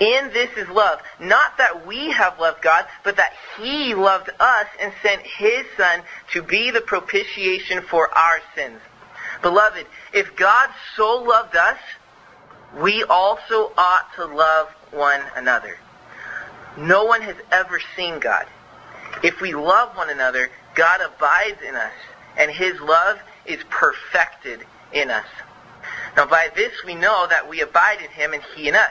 In this is love. Not that we have loved God, but that he loved us and sent his Son to be the propitiation for our sins. Beloved, if God so loved us, we also ought to love one another. No one has ever seen God. If we love one another, God abides in us, and his love is perfected in us. Now by this we know that we abide in him and he in us,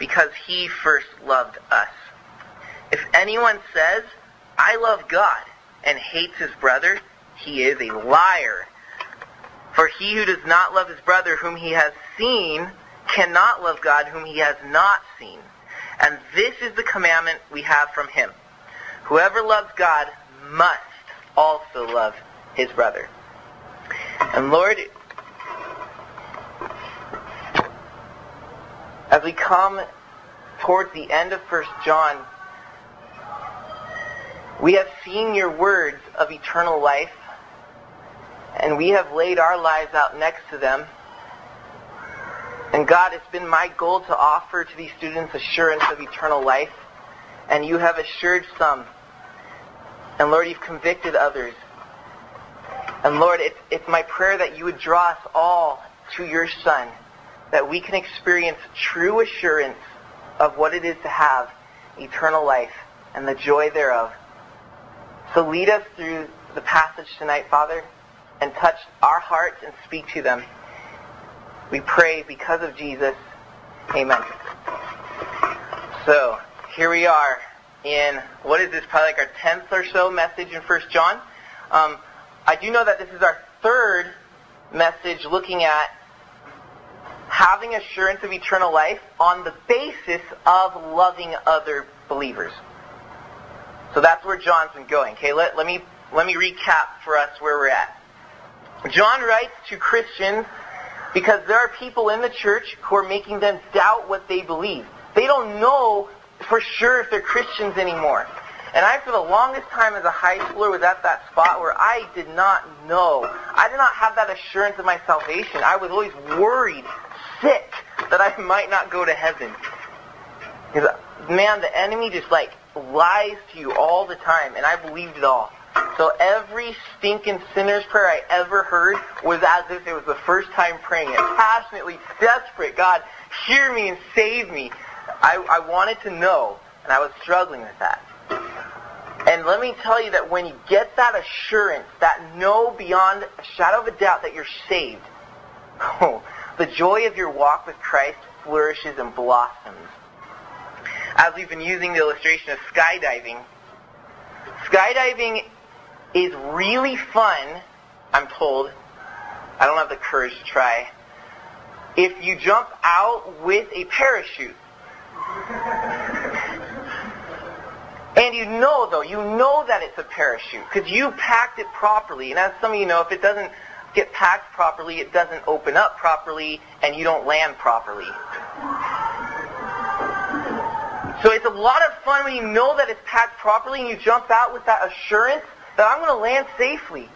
because he first loved us. If anyone says, I love God, and hates his brother, he is a liar. For he who does not love his brother whom he has seen cannot love God whom he has not seen. And this is the commandment we have from him. Whoever loves God must also love his brother. And Lord, as we come towards the end of 1 John, we have seen your words of eternal life, and we have laid our lives out next to them. And God, it's been my goal to offer to these students assurance of eternal life, and you have assured some. And Lord, you've convicted others. And Lord, it's, it's my prayer that you would draw us all to your Son, that we can experience true assurance of what it is to have eternal life and the joy thereof. So lead us through the passage tonight, Father, and touch our hearts and speak to them. We pray because of Jesus. Amen. So, here we are in, what is this, probably like our 10th or so message in 1 John. Um, I do know that this is our third message looking at having assurance of eternal life on the basis of loving other believers. So that's where John's been going. Okay, let, let me let me recap for us where we're at. John writes to Christians because there are people in the church who are making them doubt what they believe. They don't know for sure if they're Christians anymore. And I, for the longest time as a high schooler, was at that spot where I did not know. I did not have that assurance of my salvation. I was always worried, sick, that I might not go to heaven. Because, man, the enemy just, like, lies to you all the time, and I believed it all. So every stinking sinner's prayer I ever heard was as if it was the first time praying it. Passionately, desperate, God, hear me and save me. I, I wanted to know, and I was struggling with that. And let me tell you that when you get that assurance, that know beyond a shadow of a doubt that you're saved, oh, the joy of your walk with Christ flourishes and blossoms. As we've been using the illustration of skydiving, skydiving is really fun, I'm told. I don't have the courage to try. If you jump out with a parachute. And you know, though, you know that it's a parachute because you packed it properly. And as some of you know, if it doesn't get packed properly, it doesn't open up properly, and you don't land properly. So it's a lot of fun when you know that it's packed properly and you jump out with that assurance that I'm going to land safely.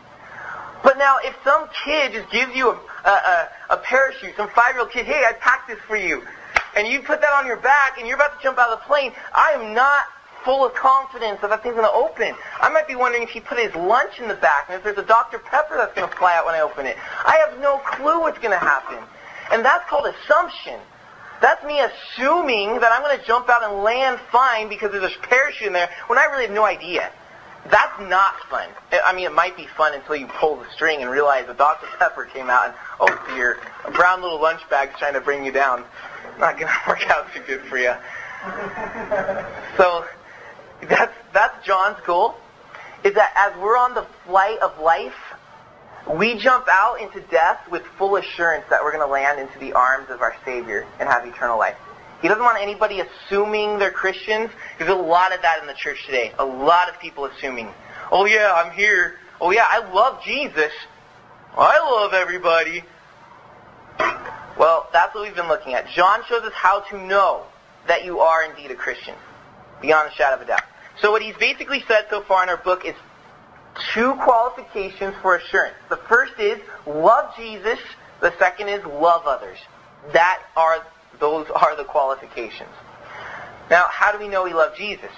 But now, if some kid just gives you a, a, a parachute, some five-year-old kid, hey, I packed this for you, and you put that on your back and you're about to jump out of the plane, I am not full of confidence that that thing's going to open. I might be wondering if he put his lunch in the back and if there's a Dr. Pepper that's going to fly out when I open it. I have no clue what's going to happen. And that's called assumption. That's me assuming that I'm going to jump out and land fine because there's a parachute in there when I really have no idea. That's not fun. I mean, it might be fun until you pull the string and realize a Dr. Pepper came out and, oh dear, a brown little lunch bag's trying to bring you down. Not going to work out too good for you. So that's, that's John's goal, is that as we're on the flight of life, we jump out into death with full assurance that we're going to land into the arms of our Savior and have eternal life. He doesn't want anybody assuming they're Christians. There's a lot of that in the church today. A lot of people assuming, oh yeah, I'm here. Oh yeah, I love Jesus. I love everybody. Well, that's what we've been looking at. John shows us how to know that you are indeed a Christian, beyond a shadow of a doubt. So what he's basically said so far in our book is two qualifications for assurance. The first is love Jesus. The second is love others. That are those are the qualifications. Now, how do we know we love Jesus?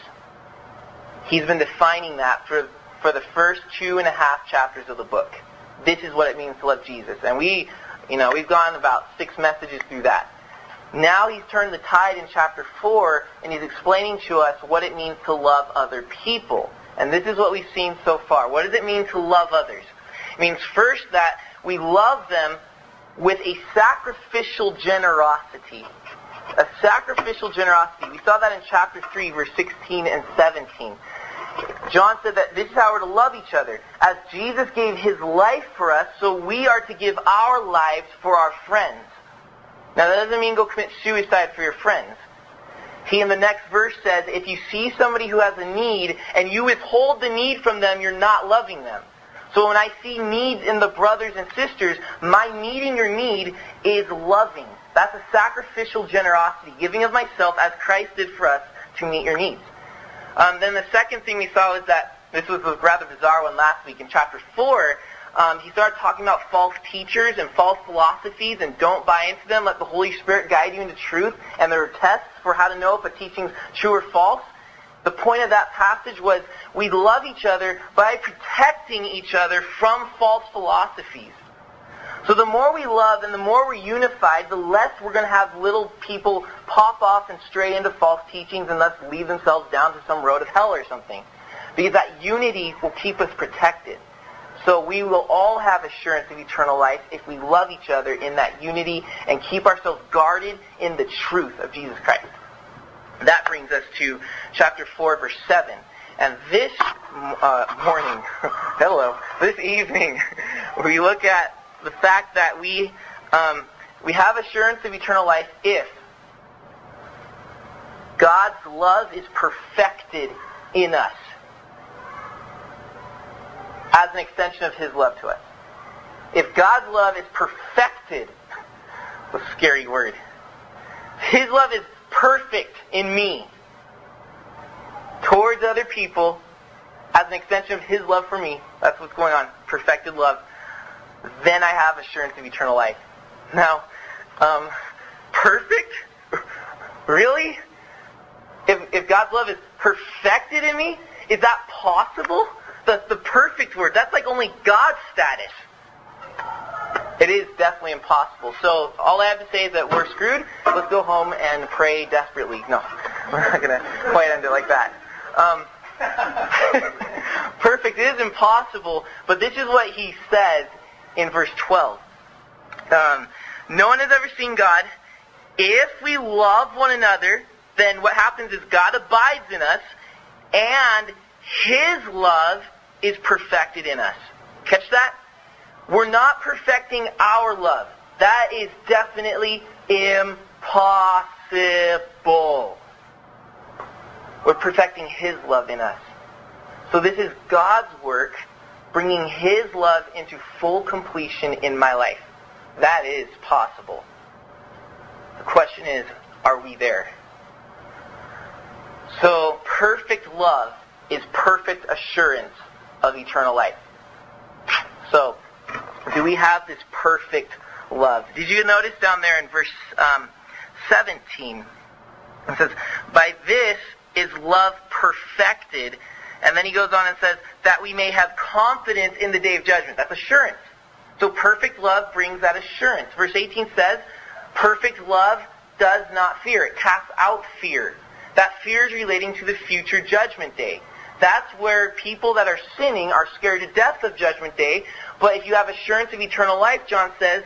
He's been defining that for, for the first two and a half chapters of the book. This is what it means to love Jesus. And we, you know, we've gone about six messages through that. Now he's turned the tide in chapter 4 and he's explaining to us what it means to love other people. And this is what we've seen so far. What does it mean to love others? It means first that we love them with a sacrificial generosity. A sacrificial generosity. We saw that in chapter 3, verse 16 and 17. John said that this is how we're to love each other. As Jesus gave his life for us, so we are to give our lives for our friends. Now that doesn't mean go commit suicide for your friends. He in the next verse says, if you see somebody who has a need and you withhold the need from them, you're not loving them. So when I see needs in the brothers and sisters, my meeting your need is loving. That's a sacrificial generosity, giving of myself as Christ did for us to meet your needs. Um, then the second thing we saw is that this was a rather bizarre one last week in chapter 4. Um, he started talking about false teachers and false philosophies and don't buy into them. Let the Holy Spirit guide you into truth. And there are tests for how to know if a teaching's true or false. The point of that passage was we love each other by protecting each other from false philosophies. So the more we love and the more we're unified, the less we're going to have little people pop off and stray into false teachings and thus lead themselves down to some road of hell or something. Because that unity will keep us protected. So we will all have assurance of eternal life if we love each other in that unity and keep ourselves guarded in the truth of Jesus Christ. That brings us to chapter 4, verse 7. And this uh, morning, hello, this evening, we look at the fact that we, um, we have assurance of eternal life if God's love is perfected in us as an extension of His love to us. If God's love is perfected, a scary word. His love is perfect in me towards other people as an extension of his love for me. That's what's going on. Perfected love. Then I have assurance of eternal life. Now, um, perfect? Really? If, if God's love is perfected in me, is that possible? The, the perfect word, that's like only God's status. It is definitely impossible. So all I have to say is that we're screwed. Let's go home and pray desperately. No, we're not going to quite end it like that. Um, perfect. It is impossible, but this is what he says in verse 12. Um, no one has ever seen God. If we love one another, then what happens is God abides in us, and His love is perfected in us. Catch that? We're not perfecting our love. That is definitely impossible. We're perfecting His love in us. So this is God's work bringing His love into full completion in my life. That is possible. The question is, are we there? So perfect love is perfect assurance of eternal life. So, do we have this perfect love? Did you notice down there in verse um, 17? It says, By this is love perfected. And then he goes on and says, that we may have confidence in the day of judgment. That's assurance. So perfect love brings that assurance. Verse 18 says, perfect love does not fear. It casts out fear. That fear is relating to the future judgment day. That's where people that are sinning are scared to death of judgment day. But if you have assurance of eternal life, John says,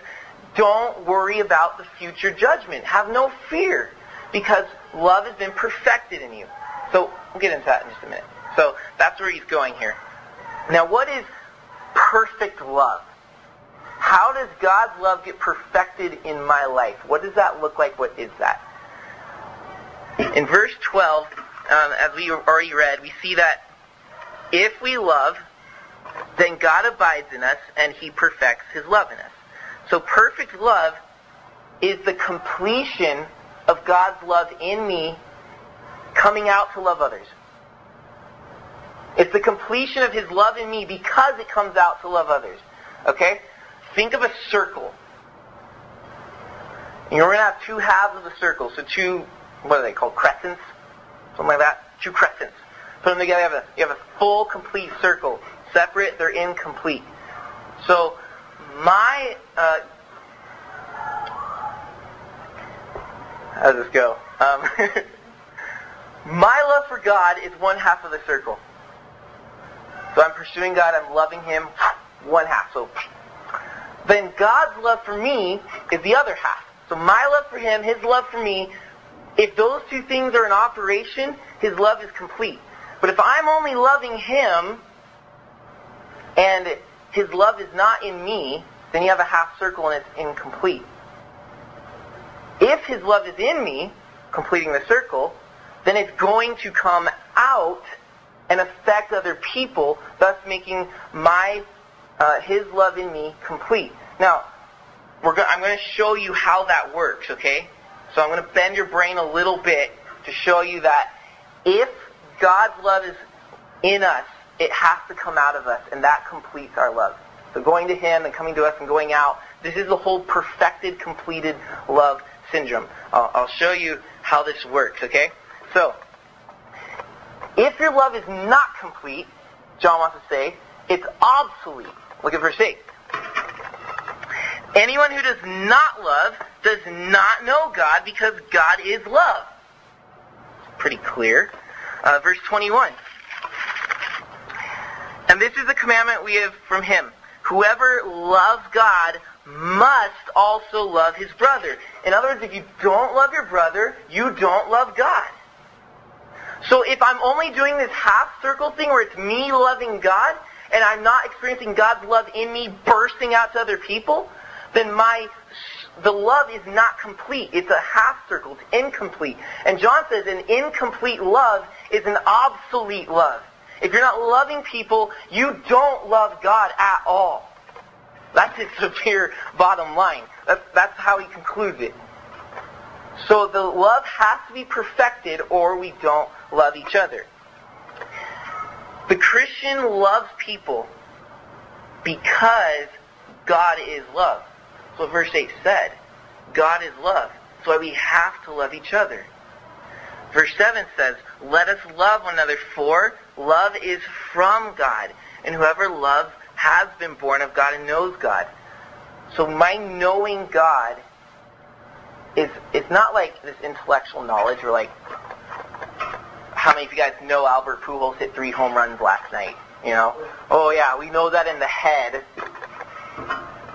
don't worry about the future judgment. Have no fear because love has been perfected in you. So we'll get into that in just a minute. So that's where he's going here. Now what is perfect love? How does God's love get perfected in my life? What does that look like? What is that? In verse 12, um, as we already read, we see that if we love, then God abides in us and he perfects his love in us. So perfect love is the completion of God's love in me coming out to love others. It's the completion of his love in me because it comes out to love others. Okay? Think of a circle. You're going to have two halves of the circle. So two, what are they called? Crescents? Something like that? Two crescents. Put them together, you have a, you have a full, complete circle. Separate, they're incomplete. So, my, uh, how does this go? Um, my love for God is one half of the circle. So I'm pursuing God, I'm loving Him, one half. So then God's love for me is the other half. So my love for him, his love for me, if those two things are in operation, his love is complete. But if I'm only loving him and his love is not in me, then you have a half circle and it's incomplete. If his love is in me, completing the circle, then it's going to come out and affect other people, thus making my uh, his love in me complete. Now, go- I'm going to show you how that works, okay? So I'm going to bend your brain a little bit to show you that if God's love is in us, it has to come out of us, and that completes our love. So going to Him and coming to us and going out, this is the whole perfected, completed love syndrome. I'll, I'll show you how this works, okay? So, if your love is not complete, John wants to say, it's obsolete. Look at verse 8. Anyone who does not love does not know God because God is love. Pretty clear. Uh, verse 21. And this is the commandment we have from him. Whoever loves God must also love his brother. In other words, if you don't love your brother, you don't love God. So if I'm only doing this half circle thing where it's me loving God, and I'm not experiencing God's love in me bursting out to other people, then my the love is not complete. It's a half circle. It's incomplete. And John says an incomplete love is an obsolete love. If you're not loving people, you don't love God at all. That's his severe bottom line. That's, that's how he concludes it. So the love has to be perfected or we don't love each other. The Christian loves people because God is love. What verse 8 said. God is love. That's why we have to love each other. Verse 7 says, Let us love one another, for love is from God. And whoever loves has been born of God and knows God. So my knowing God is it's not like this intellectual knowledge or like how many of you guys know Albert Pujols hit three home runs last night? You know? Oh yeah, we know that in the head.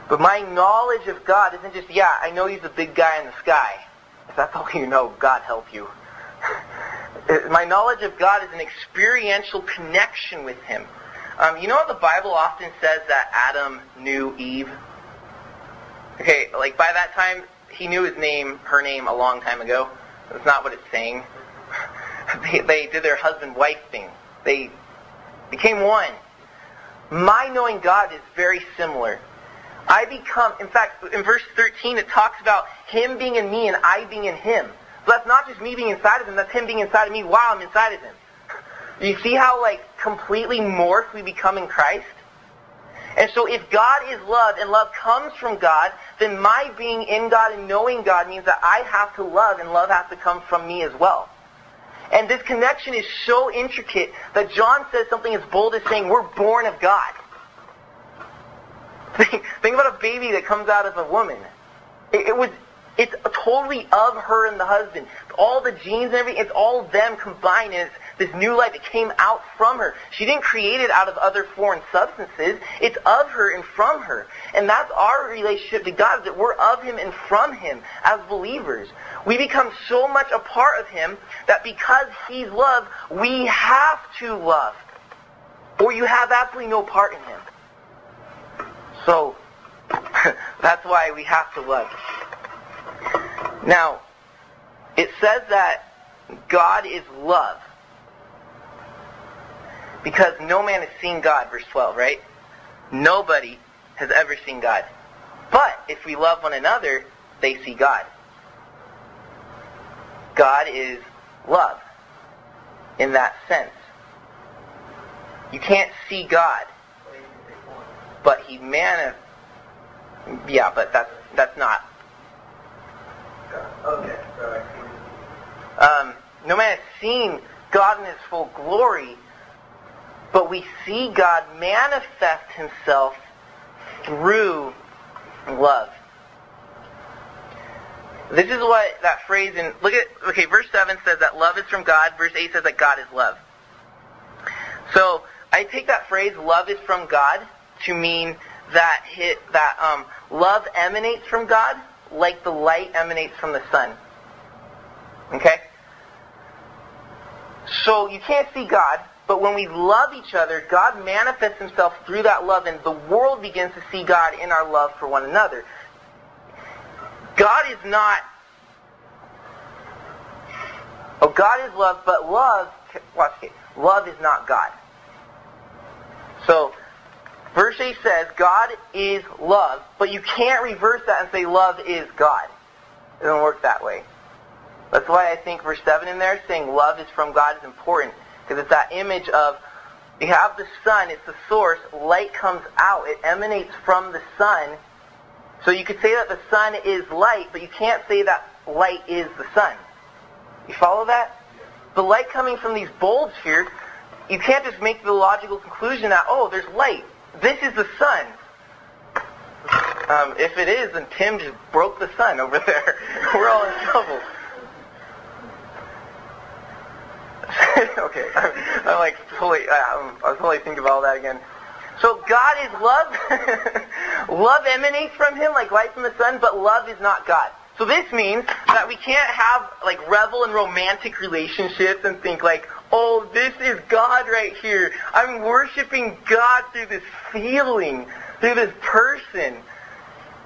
But my knowledge of God isn't just, yeah, I know he's a big guy in the sky. If that's all you know, God help you. my knowledge of God is an experiential connection with him. Um, you know the Bible often says that Adam knew Eve? Okay, like by that time, he knew his name, her name, a long time ago. That's not what it's saying. they, they did their husband-wife thing. They became one. My knowing God is very similar. I become, in fact, in verse 13 it talks about him being in me and I being in him. So that's not just me being inside of him, that's him being inside of me while I'm inside of him. You see how like completely morphed we become in Christ? And so if God is love and love comes from God, then my being in God and knowing God means that I have to love and love has to come from me as well. And this connection is so intricate that John says something as bold as saying we're born of God. Think, think about a baby that comes out of a woman. It, it was it's totally of her and the husband. All the genes and everything, it's all them combined. And it's this new life. that came out from her. She didn't create it out of other foreign substances. It's of her and from her. And that's our relationship to God, that we're of Him and from Him as believers. We become so much a part of Him that because He's love, we have to love. Or you have absolutely no part in Him. So, that's why we have to love. Now, it says that God is love. Because no man has seen God, verse 12, right? Nobody has ever seen God. But if we love one another, they see God. God is love in that sense. You can't see God, but He manifests. Yeah, but that's that's not Okay. Um, no man has seen God in his full glory, but we see God manifest himself through love. This is what that phrase in look at okay, verse seven says that love is from God, verse eight says that God is love. So I take that phrase love is from God to mean that hit that um, love emanates from God like the light emanates from the sun. Okay? So you can't see God, but when we love each other, God manifests himself through that love, and the world begins to see God in our love for one another. God is not. Oh, God is love, but love, watch it, love is not God. So, Verse 8 says, God is love, but you can't reverse that and say love is God. It doesn't work that way. That's why I think verse 7 in there saying love is from God is important, because it's that image of you have the sun, it's the source, light comes out, it emanates from the sun. So you could say that the sun is light, but you can't say that light is the sun. You follow that? The light coming from these bulbs here, you can't just make the logical conclusion that, oh, there's light. This is the sun. Um, if it is, then Tim just broke the sun over there. We're all in trouble. okay, I'm, I'm, like totally. Um, I was totally thinking about all that again. So God is love. love emanates from Him like light from the sun, but love is not God. So this means that we can't have like revel in romantic relationships and think like, oh, this is God right here. I'm worshiping God through this feeling, through this person.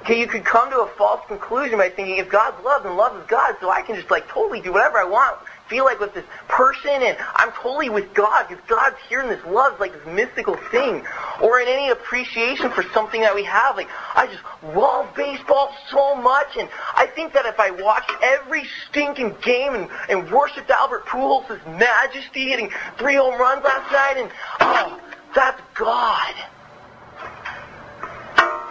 Okay, you could come to a false conclusion by thinking if God's love, then love is God, so I can just like totally do whatever I want feel like with this person and I'm totally with God because God's here and this love's like this mystical thing. Or in any appreciation for something that we have. Like, I just love baseball so much and I think that if I watched every stinking game and, and worshipped Albert Pujols' majesty hitting three home runs last night and, oh, that's God.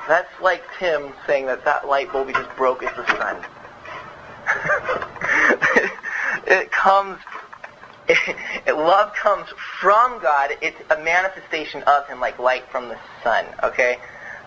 That's like Tim saying that that light bulb he just broke is the sun. it comes, it, love comes from God. It's a manifestation of Him like light from the sun, okay?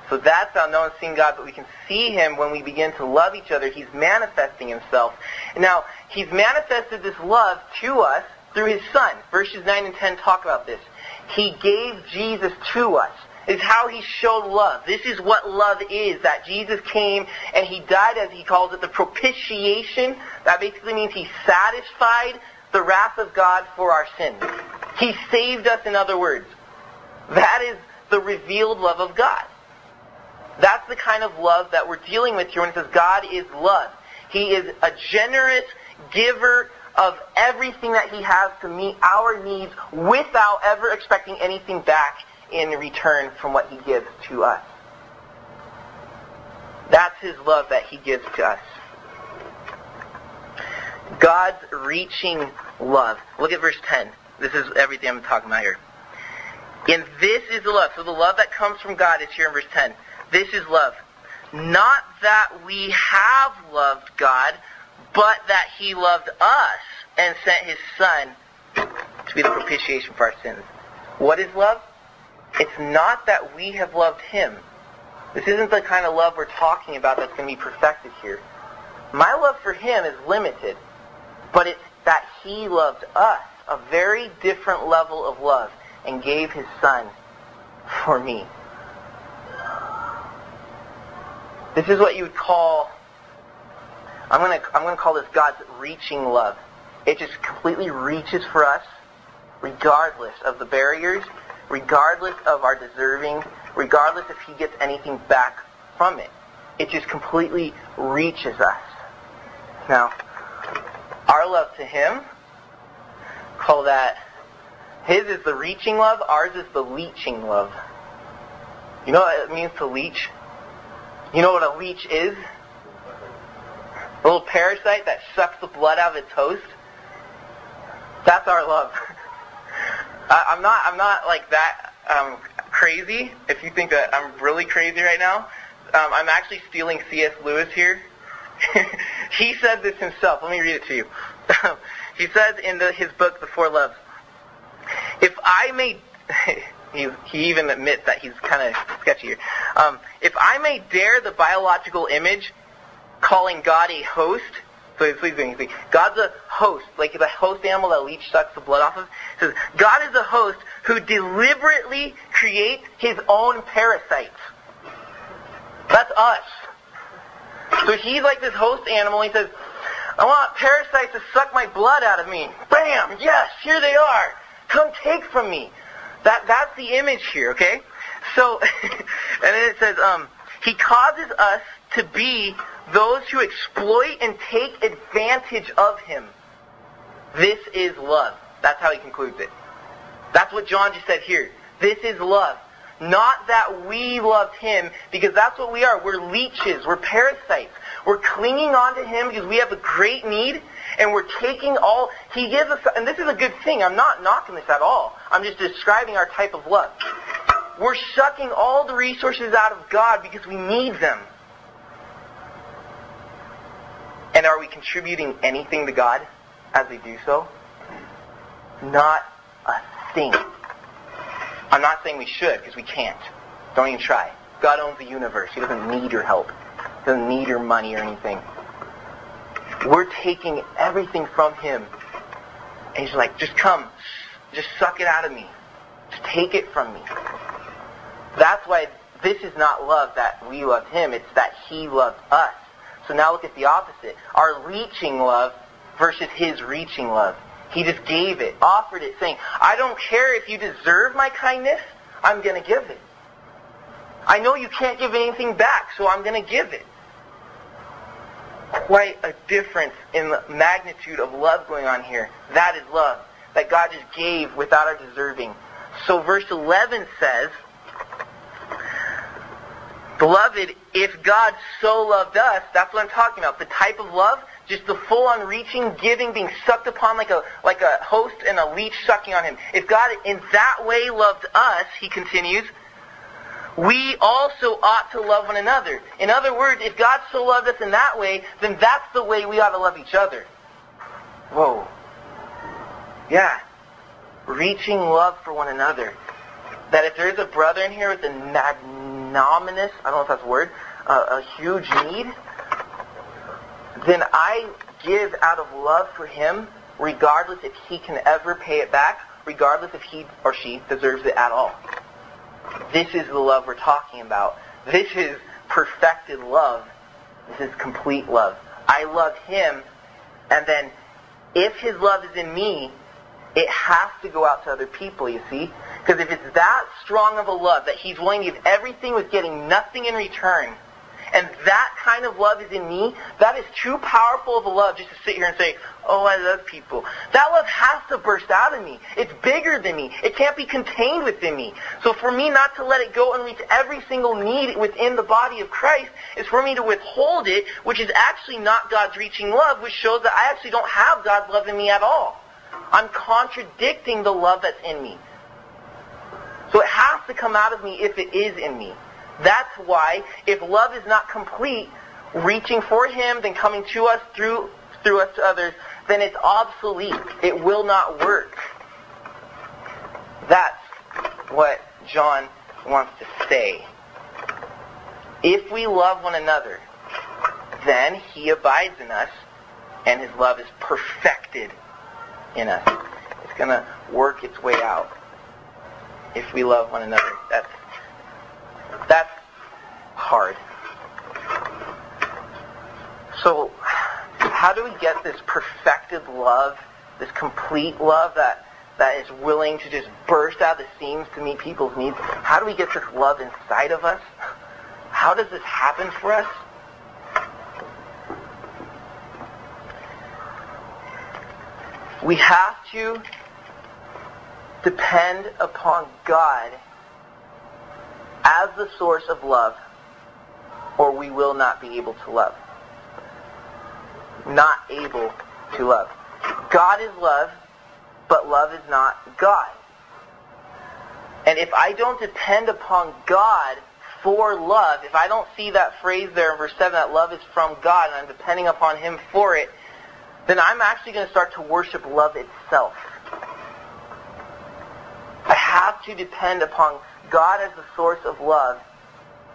So that's how no one's seen God, but we can see Him when we begin to love each other. He's manifesting Himself. Now, He's manifested this love to us through His Son. Verses 9 and 10 talk about this. He gave Jesus to us is how he showed love. This is what love is, that Jesus came and he died, as he calls it, the propitiation. That basically means he satisfied the wrath of God for our sins. He saved us, in other words. That is the revealed love of God. That's the kind of love that we're dealing with here when it says God is love. He is a generous giver of everything that he has to meet our needs without ever expecting anything back in return from what he gives to us. That's his love that he gives to us. God's reaching love. Look at verse 10. This is everything I'm talking about here. And this is the love. So the love that comes from God is here in verse 10. This is love. Not that we have loved God, but that he loved us and sent his Son to be the propitiation for our sins. What is love? It's not that we have loved him. This isn't the kind of love we're talking about that's going to be perfected here. My love for him is limited, but it's that he loved us, a very different level of love, and gave his son for me. This is what you would call I'm going to I'm going to call this God's reaching love. It just completely reaches for us regardless of the barriers, regardless of our deserving, regardless if he gets anything back from it. It just completely reaches us. Now, our love to him, call that, his is the reaching love, ours is the leeching love. You know what it means to leech? You know what a leech is? A little parasite that sucks the blood out of its host. That's our love. I'm not. I'm not like that um, crazy. If you think that I'm really crazy right now, um, I'm actually stealing C.S. Lewis here. he said this himself. Let me read it to you. he says in the, his book, The Four Loves, if I may, he, he even admits that he's kind of sketchy here. Um, if I may dare the biological image, calling God a host, so please do God's a host, like the host animal that leech sucks the blood off of. says God is a host who deliberately creates his own parasites. That's us. So he's like this host animal. He says, I want parasites to suck my blood out of me. Bam! Yes, here they are. Come take from me. That that's the image here, okay? So, and then it says, um, he causes us to be those who exploit and take advantage of him. This is love. That's how he concludes it. That's what John just said here. This is love. Not that we loved him, because that's what we are. We're leeches. We're parasites. We're clinging on to him because we have a great need, and we're taking all, he gives us, and this is a good thing. I'm not knocking this at all. I'm just describing our type of love. We're sucking all the resources out of God because we need them. And are we contributing anything to God as we do so? Not a thing. I'm not saying we should, because we can't. Don't even try. God owns the universe. He doesn't need your help. He doesn't need your money or anything. We're taking everything from Him. And He's like, just come. Just suck it out of me. Just take it from me. That's why this is not love that we love Him. It's that He loved us. So now look at the opposite. Our reaching love versus his reaching love. He just gave it, offered it, saying, I don't care if you deserve my kindness, I'm going to give it. I know you can't give anything back, so I'm going to give it. Quite a difference in the magnitude of love going on here. That is love. That God just gave without our deserving. So verse 11 says, Beloved, if God so loved us, that's what I'm talking about. The type of love, just the full-on reaching, giving, being sucked upon like a like a host and a leech sucking on him. If God in that way loved us, he continues, we also ought to love one another. In other words, if God so loved us in that way, then that's the way we ought to love each other. Whoa. Yeah. Reaching love for one another. That if there's a brother in here with a magnificent nominous, I don't know if that's a word, uh, a huge need, then I give out of love for him regardless if he can ever pay it back, regardless if he or she deserves it at all. This is the love we're talking about. This is perfected love. This is complete love. I love him, and then if his love is in me, it has to go out to other people, you see? Because if it's that strong of a love that he's willing to give everything with getting nothing in return, and that kind of love is in me, that is too powerful of a love just to sit here and say, oh, I love people. That love has to burst out of me. It's bigger than me. It can't be contained within me. So for me not to let it go and reach every single need within the body of Christ is for me to withhold it, which is actually not God's reaching love, which shows that I actually don't have God's love in me at all. I'm contradicting the love that's in me. To come out of me if it is in me. That's why if love is not complete, reaching for Him, then coming to us through through us to others, then it's obsolete. It will not work. That's what John wants to say. If we love one another, then He abides in us, and His love is perfected in us. It's going to work its way out if we love one another. That's that's hard. So how do we get this perfected love, this complete love that that is willing to just burst out the seams to meet people's needs? How do we get this love inside of us? How does this happen for us? We have to depend upon God as the source of love, or we will not be able to love. Not able to love. God is love, but love is not God. And if I don't depend upon God for love, if I don't see that phrase there in verse 7 that love is from God and I'm depending upon Him for it, then I'm actually going to start to worship love itself. Have to depend upon God as the source of love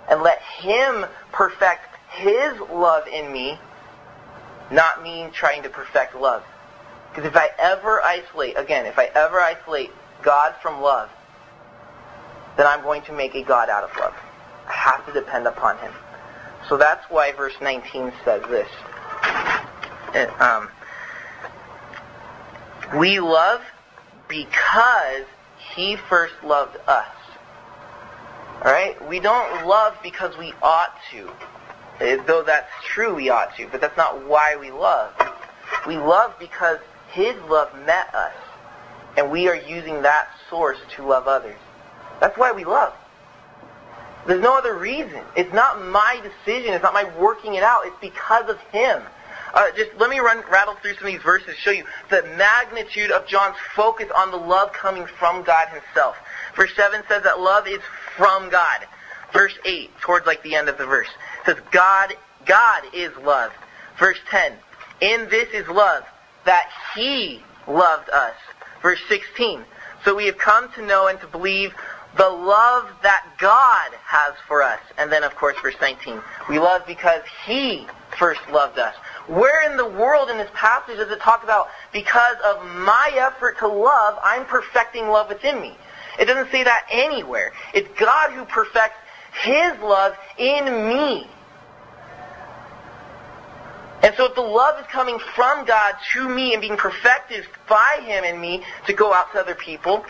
and let Him perfect His love in me, not me trying to perfect love. Because if I ever isolate, again, if I ever isolate God from love, then I'm going to make a God out of love. I have to depend upon Him. So that's why verse 19 says this. It, um, we love because he first loved us. Alright? We don't love because we ought to. Though that's true we ought to, but that's not why we love. We love because his love met us. And we are using that source to love others. That's why we love. There's no other reason. It's not my decision. It's not my working it out. It's because of him. Uh, just let me run rattle through some of these verses, to show you the magnitude of John's focus on the love coming from God himself. Verse 7 says that love is from God. Verse 8, towards like the end of the verse, says God, God is love. Verse 10, in this is love, that he loved us. Verse 16, so we have come to know and to believe the love that God has for us. And then, of course, verse 19, we love because he first loved us. Where in the world in this passage does it talk about because of my effort to love, I'm perfecting love within me? It doesn't say that anywhere. It's God who perfects His love in me. And so if the love is coming from God to me and being perfected by Him in me to go out to other people,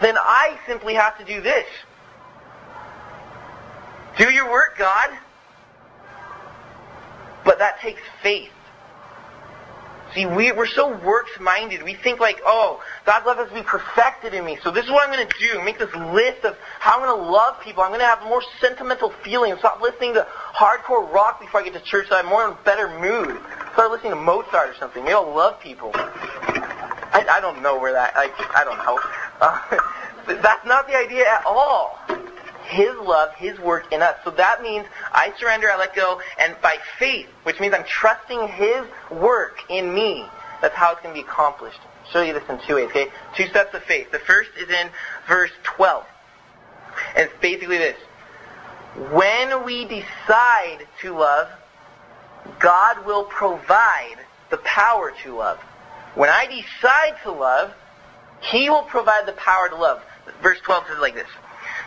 then I simply have to do this. Do your work, God. But that takes faith. See, we, we're so works-minded. We think like, oh, God's love has to be perfected in me. So this is what I'm going to do. Make this list of how I'm going to love people. I'm going to have more sentimental feelings. Stop listening to hardcore rock before I get to church so I'm more in a better mood. Start listening to Mozart or something. Maybe I'll love people. I, I don't know where that, I, I don't know. Uh, that's not the idea at all. His love, His work in us. So that means I surrender, I let go, and by faith, which means I'm trusting His work in me, that's how it's going to be accomplished. I'll show you this in two ways, okay? Two steps of faith. The first is in verse 12. And it's basically this. When we decide to love, God will provide the power to love. When I decide to love, He will provide the power to love. Verse 12 says like this.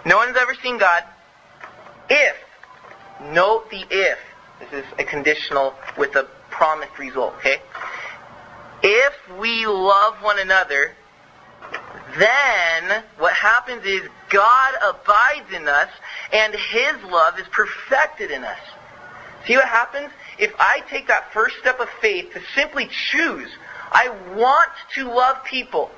No one's ever seen God. If, note the if. This is a conditional with a promised result, okay? If we love one another, then what happens is God abides in us and His love is perfected in us. See what happens? If I take that first step of faith to simply choose, I want to love people,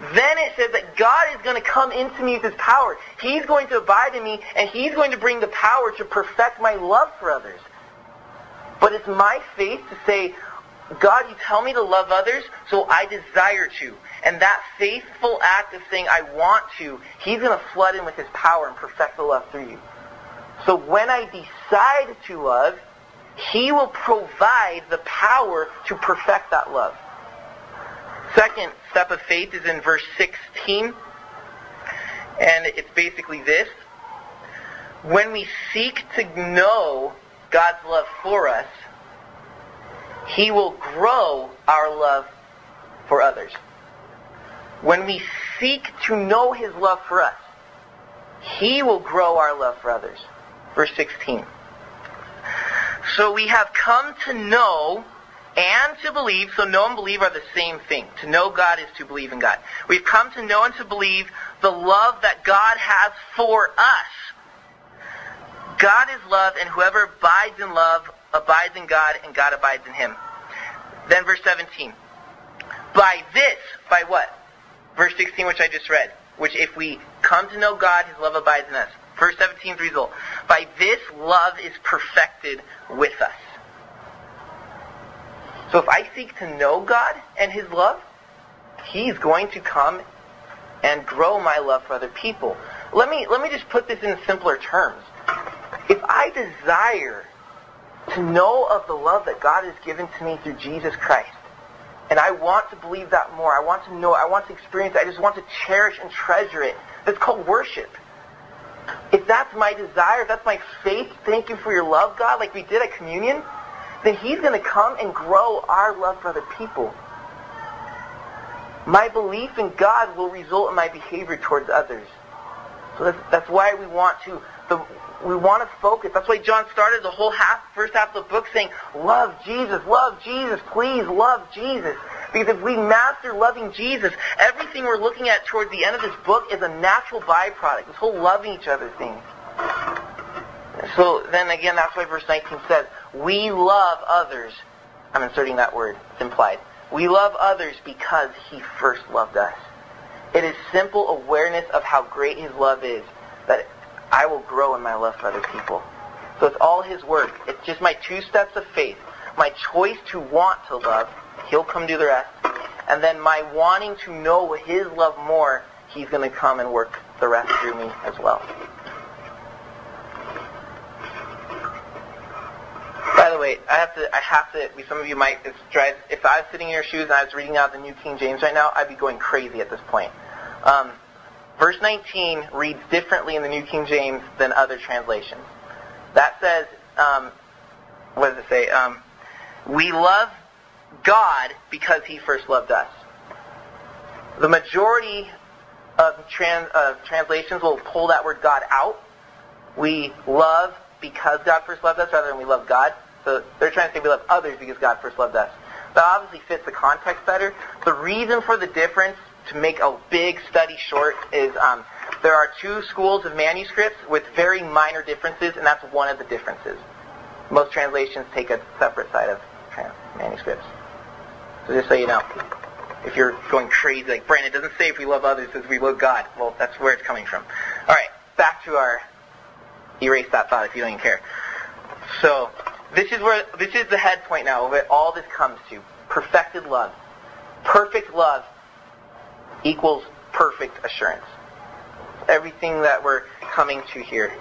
then it says that God is going to come into me with his power. He's going to abide in me, and he's going to bring the power to perfect my love for others. But it's my faith to say, God, you tell me to love others, so I desire to. And that faithful act of saying, I want to, he's going to flood in with his power and perfect the love through you. So when I decide to love, he will provide the power to perfect that love. Second step of faith is in verse 16. And it's basically this. When we seek to know God's love for us, He will grow our love for others. When we seek to know His love for us, He will grow our love for others. Verse 16. So we have come to know and to believe, so know and believe are the same thing. To know God is to believe in God. We've come to know and to believe the love that God has for us. God is love, and whoever abides in love abides in God, and God abides in him. Then verse 17. By this, by what? Verse 16, which I just read. Which if we come to know God, his love abides in us. Verse 17's result. By this love is perfected with us. So if I seek to know God and His love, He's going to come and grow my love for other people. Let me, let me just put this in simpler terms. If I desire to know of the love that God has given to me through Jesus Christ, and I want to believe that more, I want to know, I want to experience it, I just want to cherish and treasure it, that's called worship. If that's my desire, if that's my faith, thank you for your love, God, like we did at communion, then he's going to come and grow our love for other people. My belief in God will result in my behavior towards others. So that's, that's why we want to the, we want to focus. That's why John started the whole half, first half of the book saying, love Jesus, love Jesus, please love Jesus. Because if we master loving Jesus, everything we're looking at towards the end of this book is a natural byproduct. This whole loving each other thing. So then again, that's why verse 19 says, we love others. I'm inserting that word. It's implied. We love others because he first loved us. It is simple awareness of how great his love is that I will grow in my love for other people. So it's all his work. It's just my two steps of faith. My choice to want to love, he'll come do the rest. And then my wanting to know his love more, he's going to come and work the rest through me as well. Way, I have to, I have to, some of you might, it's drive, if I was sitting in your shoes and I was reading out the New King James right now, I'd be going crazy at this point. Um, verse 19 reads differently in the New King James than other translations. That says, um, what does it say? Um, we love God because he first loved us. The majority of trans, uh, translations will pull that word God out. We love because God first loved us rather than we love God. So they're trying to say we love others because God first loved us. That obviously fits the context better. The reason for the difference, to make a big study short, is um, there are two schools of manuscripts with very minor differences, and that's one of the differences. Most translations take a separate side of manuscripts. So just so you know, if you're going crazy, like Brandon, doesn't say if we love others, says we love God. Well, that's where it's coming from. All right, back to our erase that thought if you don't even care. So this is where this is the head point now of it. All this comes to perfected love. Perfect love equals perfect assurance. Everything that we're coming to here.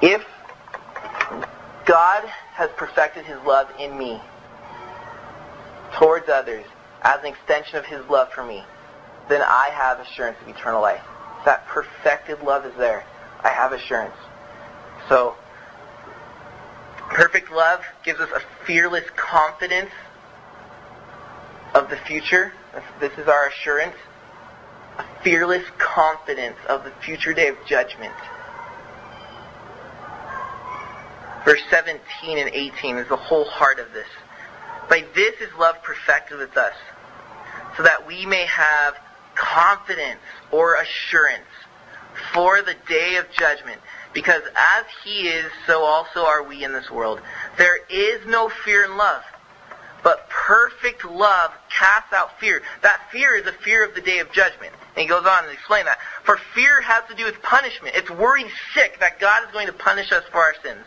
If God has perfected his love in me towards others as an extension of his love for me, then I have assurance of eternal life. That perfected love is there. I have assurance. So, perfect love gives us a fearless confidence of the future. This is our assurance. A fearless confidence of the future day of judgment. Verse 17 and 18 is the whole heart of this. By this is love perfected with us, so that we may have confidence or assurance for the day of judgment, because as he is, so also are we in this world. There is no fear in love, but perfect love casts out fear. That fear is a fear of the day of judgment. And he goes on and explain that. For fear has to do with punishment. It's worried sick that God is going to punish us for our sins.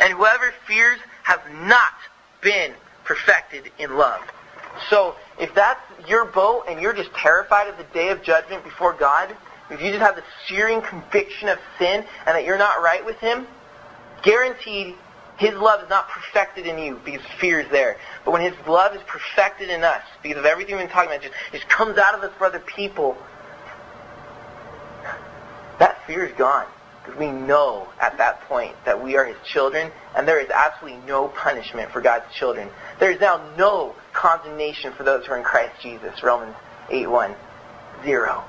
And whoever fears has not been perfected in love. So if that's your boat and you're just terrified of the day of judgment before God, if you just have the searing conviction of sin and that you're not right with Him, guaranteed His love is not perfected in you because fear is there. But when His love is perfected in us, because of everything we've been talking about, just, just comes out of us for other people, that fear is gone. Because we know at that point that we are His children, and there is absolutely no punishment for God's children. There is now no condemnation for those who are in Christ Jesus. Romans 8 1. Zero.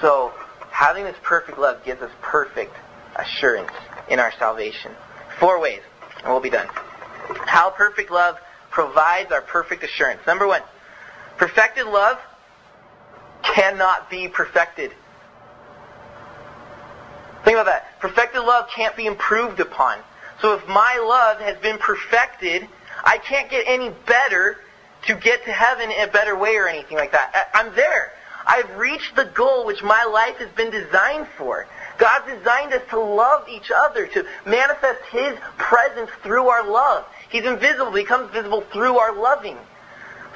So having this perfect love gives us perfect assurance in our salvation. Four ways, and we'll be done. How perfect love provides our perfect assurance. Number one, perfected love cannot be perfected. Think about that. Perfected love can't be improved upon. So if my love has been perfected, I can't get any better to get to heaven in a better way or anything like that. I'm there. I've reached the goal which my life has been designed for. God designed us to love each other, to manifest His presence through our love. He's invisible, becomes visible through our loving.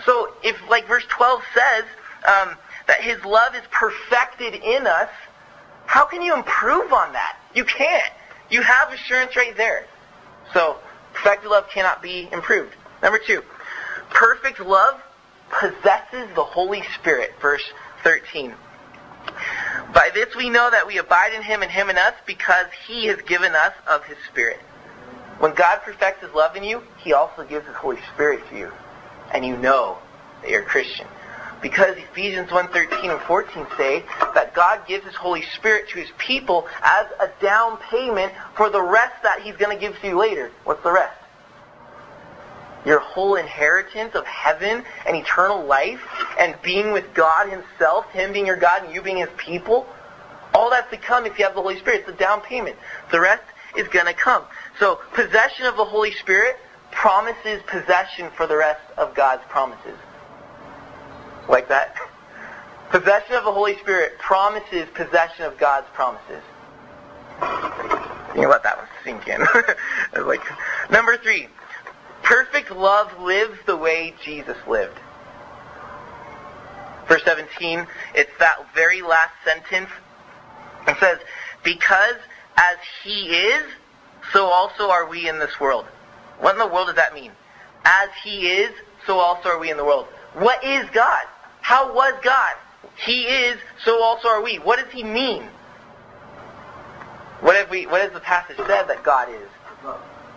So if, like verse 12 says, um, that His love is perfected in us, how can you improve on that? You can't. You have assurance right there. So, perfected love cannot be improved. Number two, perfect love possesses the Holy Spirit. Verse 13. By this we know that we abide in him and him in us because he has given us of his Spirit. When God perfects his love in you, he also gives his Holy Spirit to you. And you know that you're a Christian. Because Ephesians 1.13 and 14 say that God gives his Holy Spirit to his people as a down payment for the rest that he's going to give to you later. What's the rest? Your whole inheritance of heaven and eternal life and being with God himself, him being your God and you being his people, all that's to come if you have the Holy Spirit. It's the down payment. The rest is going to come. So possession of the Holy Spirit promises possession for the rest of God's promises. Like that? Possession of the Holy Spirit promises possession of God's promises. You let that one sink in. like number three, Perfect love lives the way Jesus lived. Verse 17, it's that very last sentence. It says, Because as he is, so also are we in this world. What in the world does that mean? As he is, so also are we in the world. What is God? How was God? He is, so also are we. What does he mean? What have we what has the passage said that God is?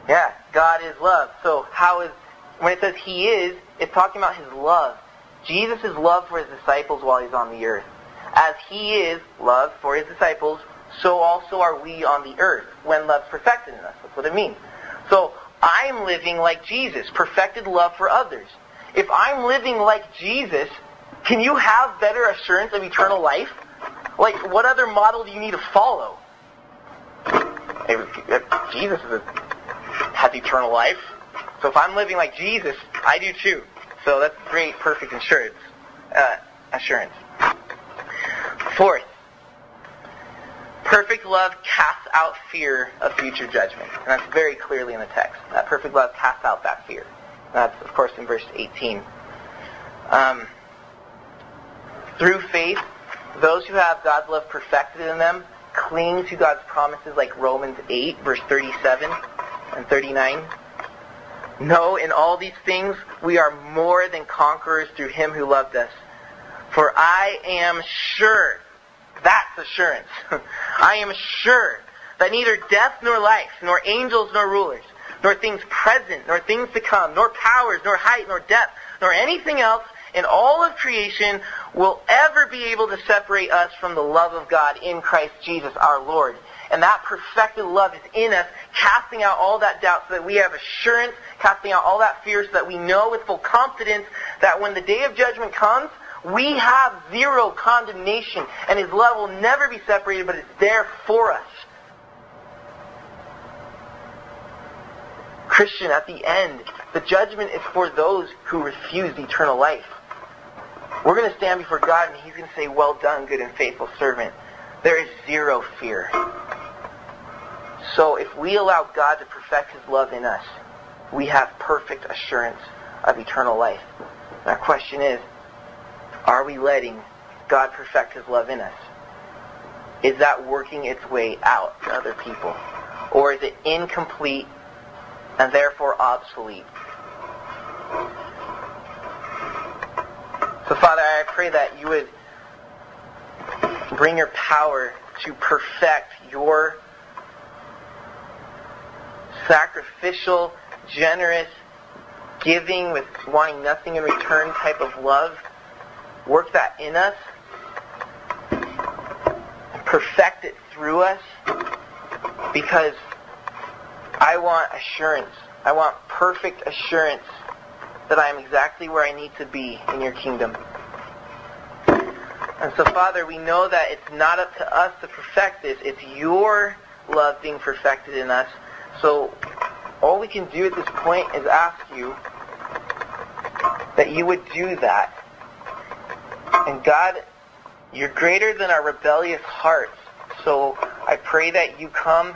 Yeah, God is love. So how is, when it says He is, it's talking about His love. Jesus' love for His disciples while He's on the earth. As He is love for His disciples, so also are we on the earth when love's perfected in us. That's what it means. So I'm living like Jesus, perfected love for others. If I'm living like Jesus, can you have better assurance of eternal life? Like, what other model do you need to follow? Jesus is a has eternal life. So if I'm living like Jesus, I do too. So that's great, perfect assurance. Uh, assurance. Fourth, perfect love casts out fear of future judgment. And that's very clearly in the text. That perfect love casts out that fear. That's, of course, in verse 18. Um, through faith, those who have God's love perfected in them cling to God's promises like Romans 8, verse 37 and 39. No, in all these things we are more than conquerors through him who loved us. For I am sure, that's assurance, I am sure that neither death nor life, nor angels nor rulers, nor things present, nor things to come, nor powers, nor height, nor depth, nor anything else in all of creation will ever be able to separate us from the love of God in Christ Jesus our Lord. And that perfected love is in us, casting out all that doubt so that we have assurance, casting out all that fear so that we know with full confidence that when the day of judgment comes, we have zero condemnation and His love will never be separated, but it's there for us. Christian, at the end, the judgment is for those who refuse eternal life. We're going to stand before God and he's going to say, well done, good and faithful servant. There is zero fear. So if we allow God to perfect his love in us, we have perfect assurance of eternal life. Our question is, are we letting God perfect his love in us? Is that working its way out to other people? Or is it incomplete and therefore obsolete? So Father, I pray that you would bring your power to perfect your sacrificial, generous, giving with wanting nothing in return type of love. Work that in us. Perfect it through us because I want assurance. I want perfect assurance that I am exactly where I need to be in your kingdom. And so, Father, we know that it's not up to us to perfect this. It's your love being perfected in us. So all we can do at this point is ask you that you would do that. And God, you're greater than our rebellious hearts. So I pray that you come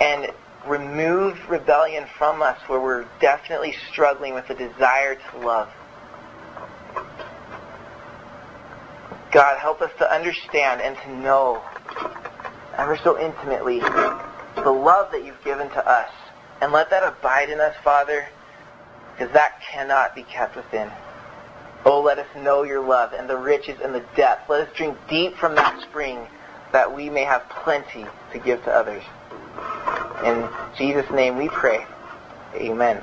and remove rebellion from us where we're definitely struggling with a desire to love. God, help us to understand and to know ever so intimately the love that you've given to us. And let that abide in us, Father, because that cannot be kept within. Oh, let us know your love and the riches and the depth. Let us drink deep from that spring that we may have plenty to give to others. In Jesus' name we pray. Amen.